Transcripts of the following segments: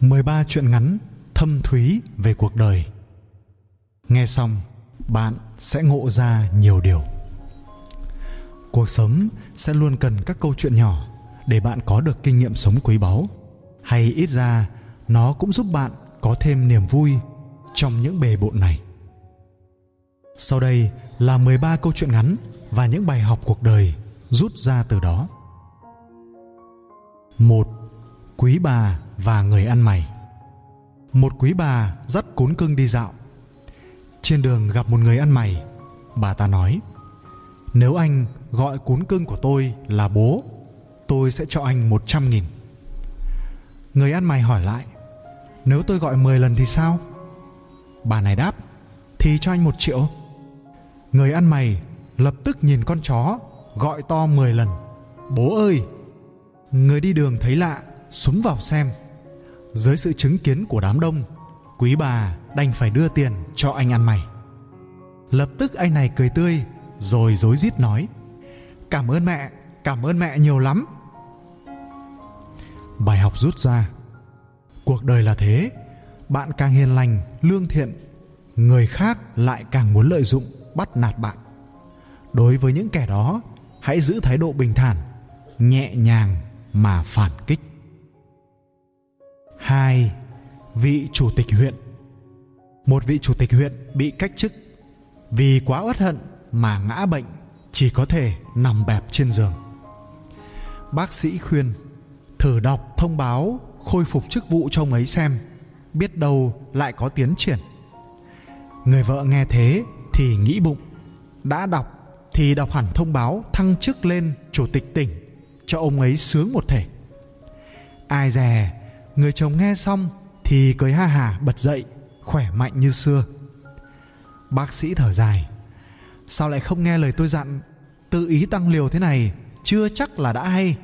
13 chuyện ngắn thâm thúy về cuộc đời. Nghe xong, bạn sẽ ngộ ra nhiều điều. Cuộc sống sẽ luôn cần các câu chuyện nhỏ để bạn có được kinh nghiệm sống quý báu, hay ít ra nó cũng giúp bạn có thêm niềm vui trong những bề bộn này. Sau đây là 13 câu chuyện ngắn và những bài học cuộc đời rút ra từ đó. 1. Quý bà và người ăn mày. Một quý bà dắt cún cưng đi dạo. Trên đường gặp một người ăn mày. Bà ta nói, nếu anh gọi cún cưng của tôi là bố, tôi sẽ cho anh một trăm nghìn. Người ăn mày hỏi lại, nếu tôi gọi mười lần thì sao? Bà này đáp, thì cho anh một triệu. Người ăn mày lập tức nhìn con chó, gọi to mười lần, bố ơi! Người đi đường thấy lạ, súng vào xem dưới sự chứng kiến của đám đông, quý bà đành phải đưa tiền cho anh ăn mày. Lập tức anh này cười tươi, rồi rối rít nói, cảm ơn mẹ, cảm ơn mẹ nhiều lắm. Bài học rút ra. Cuộc đời là thế, bạn càng hiền lành, lương thiện, người khác lại càng muốn lợi dụng, bắt nạt bạn. Đối với những kẻ đó, hãy giữ thái độ bình thản, nhẹ nhàng mà phản kích. 2. Vị chủ tịch huyện Một vị chủ tịch huyện bị cách chức vì quá uất hận mà ngã bệnh, chỉ có thể nằm bẹp trên giường. Bác sĩ khuyên thử đọc thông báo, khôi phục chức vụ cho ông ấy xem, biết đâu lại có tiến triển. Người vợ nghe thế thì nghĩ bụng, đã đọc thì đọc hẳn thông báo thăng chức lên chủ tịch tỉnh cho ông ấy sướng một thể. Ai dè người chồng nghe xong thì cười ha hả bật dậy, khỏe mạnh như xưa. Bác sĩ thở dài, sao lại không nghe lời tôi dặn? Tự ý tăng liều thế này, chưa chắc là đã hay.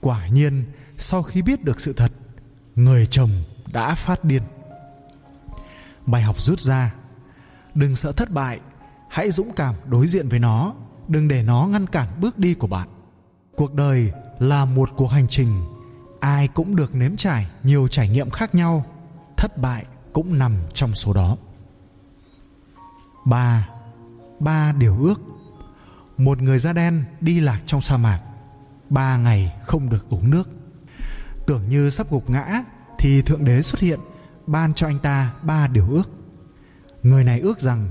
Quả nhiên, sau khi biết được sự thật, người chồng đã phát điên. Bài học rút ra, đừng sợ thất bại, hãy dũng cảm đối diện với nó, đừng để nó ngăn cản bước đi của bạn. Cuộc đời là một cuộc hành trình ai cũng được nếm trải nhiều trải nghiệm khác nhau, thất bại cũng nằm trong số đó. Ba ba điều ước. Một người da đen đi lạc trong sa mạc, ba ngày không được uống nước. Tưởng như sắp gục ngã thì thượng đế xuất hiện, ban cho anh ta ba điều ước. Người này ước rằng,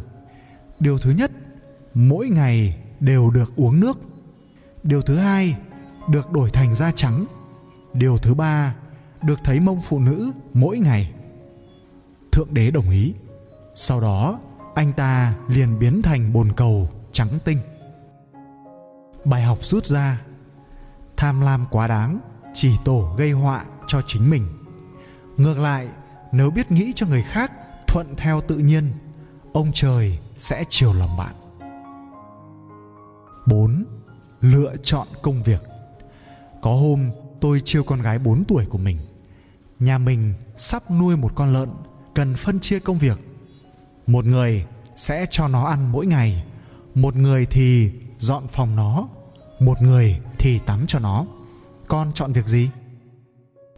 điều thứ nhất, mỗi ngày đều được uống nước. Điều thứ hai, được đổi thành da trắng điều thứ ba, được thấy mông phụ nữ mỗi ngày. Thượng đế đồng ý. Sau đó, anh ta liền biến thành bồn cầu trắng tinh. Bài học rút ra. Tham lam quá đáng, chỉ tổ gây họa cho chính mình. Ngược lại, nếu biết nghĩ cho người khác, thuận theo tự nhiên, ông trời sẽ chiều lòng bạn. 4. Lựa chọn công việc. Có hôm tôi chiêu con gái 4 tuổi của mình. Nhà mình sắp nuôi một con lợn, cần phân chia công việc. Một người sẽ cho nó ăn mỗi ngày, một người thì dọn phòng nó, một người thì tắm cho nó. Con chọn việc gì?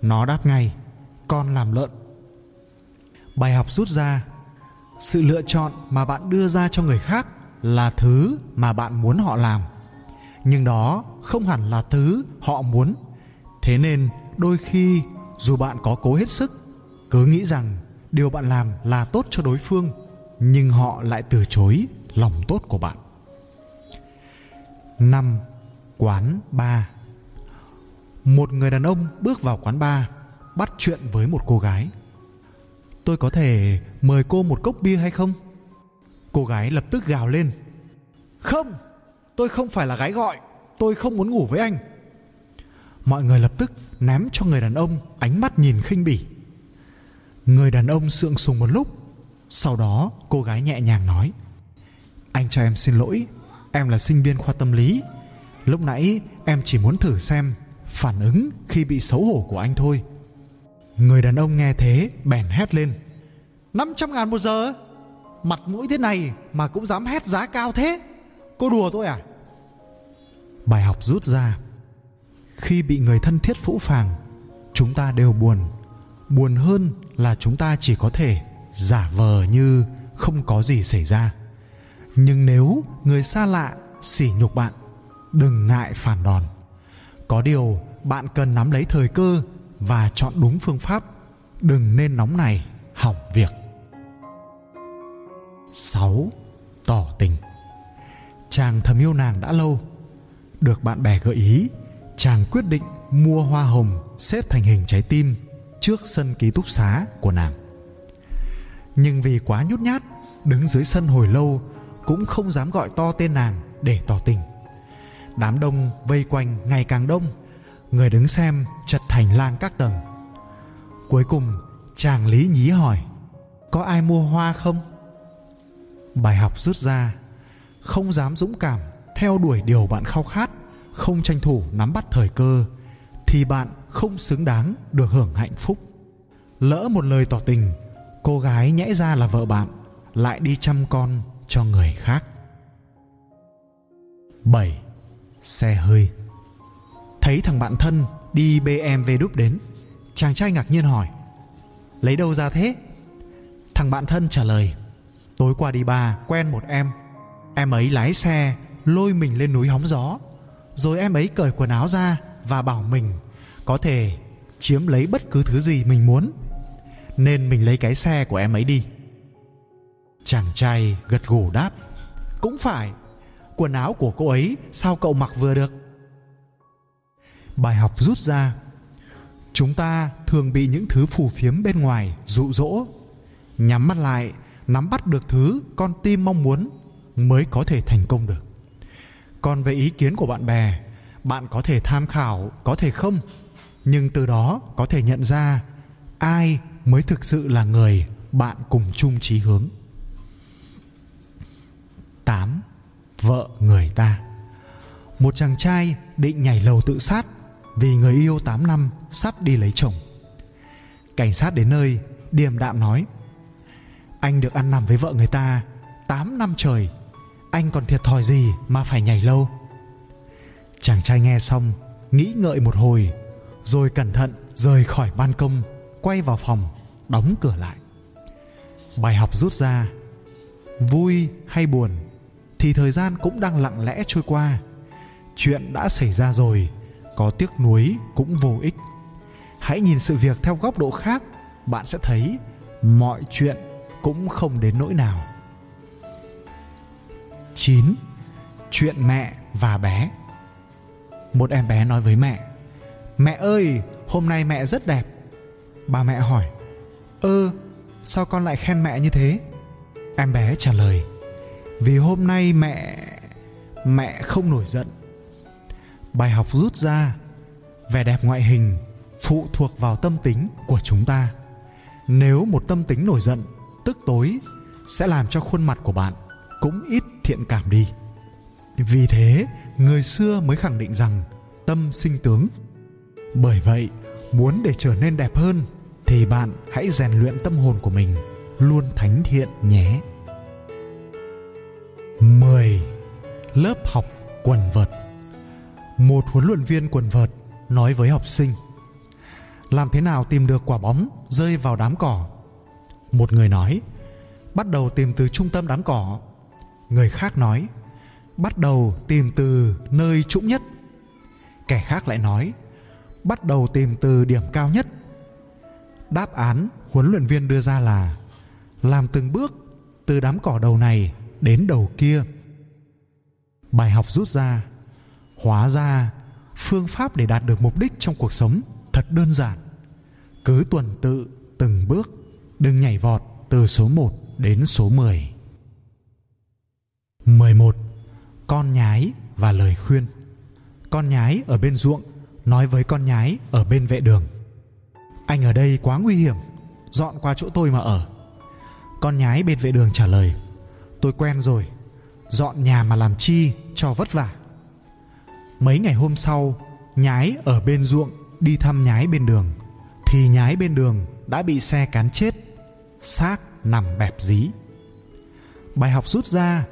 Nó đáp ngay, con làm lợn. Bài học rút ra, sự lựa chọn mà bạn đưa ra cho người khác là thứ mà bạn muốn họ làm nhưng đó không hẳn là thứ họ muốn thế nên đôi khi dù bạn có cố hết sức cứ nghĩ rằng điều bạn làm là tốt cho đối phương nhưng họ lại từ chối lòng tốt của bạn. Năm Quán ba. Một người đàn ông bước vào quán bar Bắt chuyện với một cô gái. Tôi có thể mời cô một cốc bia hay không? Cô gái lập tức gào lên. Không, tôi không phải là gái gọi Tôi không muốn ngủ với anh mọi người lập tức ném cho người đàn ông ánh mắt nhìn khinh bỉ. Người đàn ông sượng sùng một lúc, sau đó cô gái nhẹ nhàng nói, anh cho em xin lỗi, em là sinh viên khoa tâm lý. Lúc nãy em chỉ muốn thử xem phản ứng khi bị xấu hổ của anh thôi. Người đàn ông nghe thế bèn hét lên 500 ngàn một giờ? Mặt mũi thế này mà cũng dám hét giá cao thế? Cô đùa tôi à? Bài học rút ra khi bị người thân thiết phũ phàng, chúng ta đều buồn. Buồn hơn là chúng ta chỉ có thể giả vờ như không có gì xảy ra. Nhưng nếu người xa lạ sỉ nhục bạn, đừng ngại phản đòn. Có điều bạn cần nắm lấy thời cơ và chọn đúng phương pháp. Đừng nên nóng này hỏng việc. 6. Tỏ tình. Chàng thầm yêu nàng đã lâu, Được bạn bè gợi ý Chàng quyết định mua hoa hồng xếp thành hình trái tim trước sân ký túc xá của nàng. Nhưng vì quá nhút nhát, đứng dưới sân hồi lâu cũng không dám gọi to tên nàng để tỏ tình. Đám đông vây quanh ngày càng đông, người đứng xem chật thành lang các tầng. Cuối cùng, chàng lý nhí hỏi: "Có ai mua hoa không?" Bài học rút ra: không dám dũng cảm theo đuổi điều bạn khao khát, không tranh thủ nắm bắt thời cơ, thì bạn không xứng đáng được hưởng hạnh phúc. Lỡ một lời tỏ tình, cô gái nhẽ ra là vợ bạn, lại đi chăm con cho người khác. 7. Xe hơi. Thấy thằng bạn thân đi BMW đúc đến, Chàng trai ngạc nhiên hỏi, Lấy đâu ra thế? Thằng bạn thân trả lời, Tối qua đi bà quen một em. Em ấy lái xe, lôi mình lên núi hóng gió. Rồi em ấy cởi quần áo ra Và bảo mình có thể chiếm lấy bất cứ thứ gì mình muốn, nên mình lấy cái xe của em ấy đi. Chàng trai gật gù đáp, cũng phải, quần áo của cô ấy sao cậu mặc vừa được? Bài học rút ra, chúng ta thường bị những thứ phù phiếm bên ngoài dụ dỗ, nhắm mắt lại, nắm bắt được thứ con tim mong muốn mới có thể thành công được còn về ý kiến của bạn bè bạn có thể tham khảo có thể không nhưng từ đó có thể nhận ra ai mới thực sự là người bạn cùng chung chí hướng 8. Vợ người ta Một chàng trai định nhảy lầu tự sát vì người yêu 8 năm sắp đi lấy chồng. Cảnh sát đến nơi, điềm đạm nói Anh được ăn nằm với vợ người ta 8 năm trời anh còn thiệt thòi gì mà phải nhảy lâu? Chàng trai nghe xong, Nghĩ ngợi một hồi, rồi cẩn thận rời khỏi ban công, quay vào phòng, đóng cửa lại. Bài học rút ra, vui hay buồn thì thời gian cũng đang lặng lẽ trôi qua. Chuyện đã xảy ra rồi, có tiếc nuối cũng vô ích. Hãy nhìn sự việc theo góc độ khác, bạn sẽ thấy mọi chuyện cũng không đến nỗi nào. 9. Chuyện mẹ và bé Một em bé nói với mẹ Mẹ ơi, hôm nay mẹ rất đẹp. Bà mẹ hỏi, ơ, sao con lại khen mẹ như thế? Em bé trả lời, vì hôm nay mẹ... mẹ không nổi giận. Bài học rút ra, vẻ đẹp ngoại hình phụ thuộc vào tâm tính của chúng ta. Nếu một tâm tính nổi giận, tức tối sẽ làm cho khuôn mặt của bạn cũng ít thiện cảm đi. Vì thế, người xưa mới khẳng định rằng tâm sinh tướng bởi vậy muốn để trở nên đẹp hơn thì bạn hãy rèn luyện tâm hồn của mình luôn thánh thiện nhé 10. Lớp học quần vợt Một huấn luyện viên quần vợt nói với học sinh Làm thế nào tìm được quả bóng rơi vào đám cỏ? Một người nói Bắt đầu tìm từ trung tâm đám cỏ Người khác nói, Bắt đầu tìm từ nơi trũng nhất. Kẻ khác lại nói, bắt đầu tìm từ điểm cao nhất. Đáp án huấn luyện viên đưa ra là, làm từng bước từ đám cỏ đầu này đến đầu kia. Bài học rút ra, hóa ra phương pháp để đạt được mục đích trong cuộc sống thật đơn giản. Cứ tuần tự từng bước, đừng nhảy vọt từ số 1 đến số 10 11. Con nhái và lời khuyên. Con nhái ở bên ruộng, nói với con nhái ở bên vệ đường. Anh ở đây quá nguy hiểm, dọn qua chỗ tôi mà ở. Con nhái bên vệ đường trả lời, tôi quen rồi, dọn nhà mà làm chi cho vất vả. Mấy ngày hôm sau, nhái ở bên ruộng đi thăm nhái bên đường, thì nhái bên đường đã bị xe cán chết, xác nằm bẹp dí. Bài học rút ra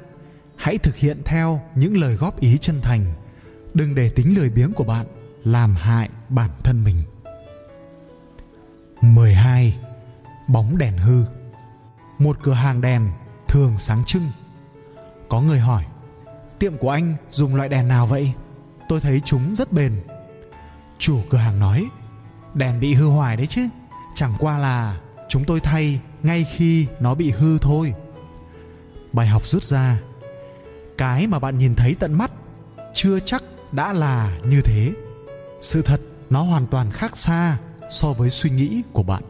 hãy thực hiện theo những lời góp ý chân thành. Đừng để tính lười biếng của bạn làm hại bản thân mình. 12. Bóng đèn hư. Một cửa hàng đèn thường sáng trưng. Có người hỏi, Tiệm của anh dùng loại đèn nào vậy? Tôi thấy chúng rất bền. Chủ cửa hàng nói, Đèn bị hư hoài đấy chứ. Chẳng qua là chúng tôi thay ngay khi nó bị hư thôi. Bài học rút ra cái mà bạn nhìn thấy tận mắt, Chưa chắc đã là như thế. Sự thật, nó hoàn toàn khác xa so với suy nghĩ của bạn.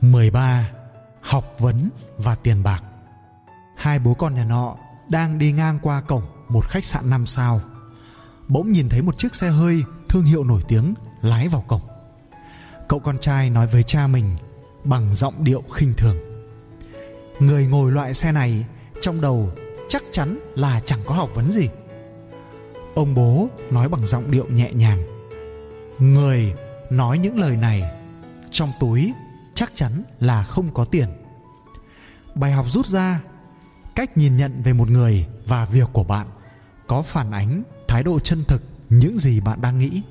13. Học vấn và tiền bạc. Hai bố con nhà nọ đang đi ngang qua cổng một khách sạn 5 sao. Bỗng nhìn thấy một chiếc xe hơi thương hiệu nổi tiếng lái vào cổng. Cậu con trai nói với cha mình bằng giọng điệu khinh thường. Người ngồi loại xe này trong đầu chắc chắn là chẳng có học vấn gì. Ông bố nói bằng giọng điệu nhẹ nhàng. Người nói những lời này, trong túi chắc chắn là không có tiền. Bài học rút ra, cách nhìn nhận về một người và việc của bạn có phản ánh thái độ chân thực những gì bạn đang nghĩ.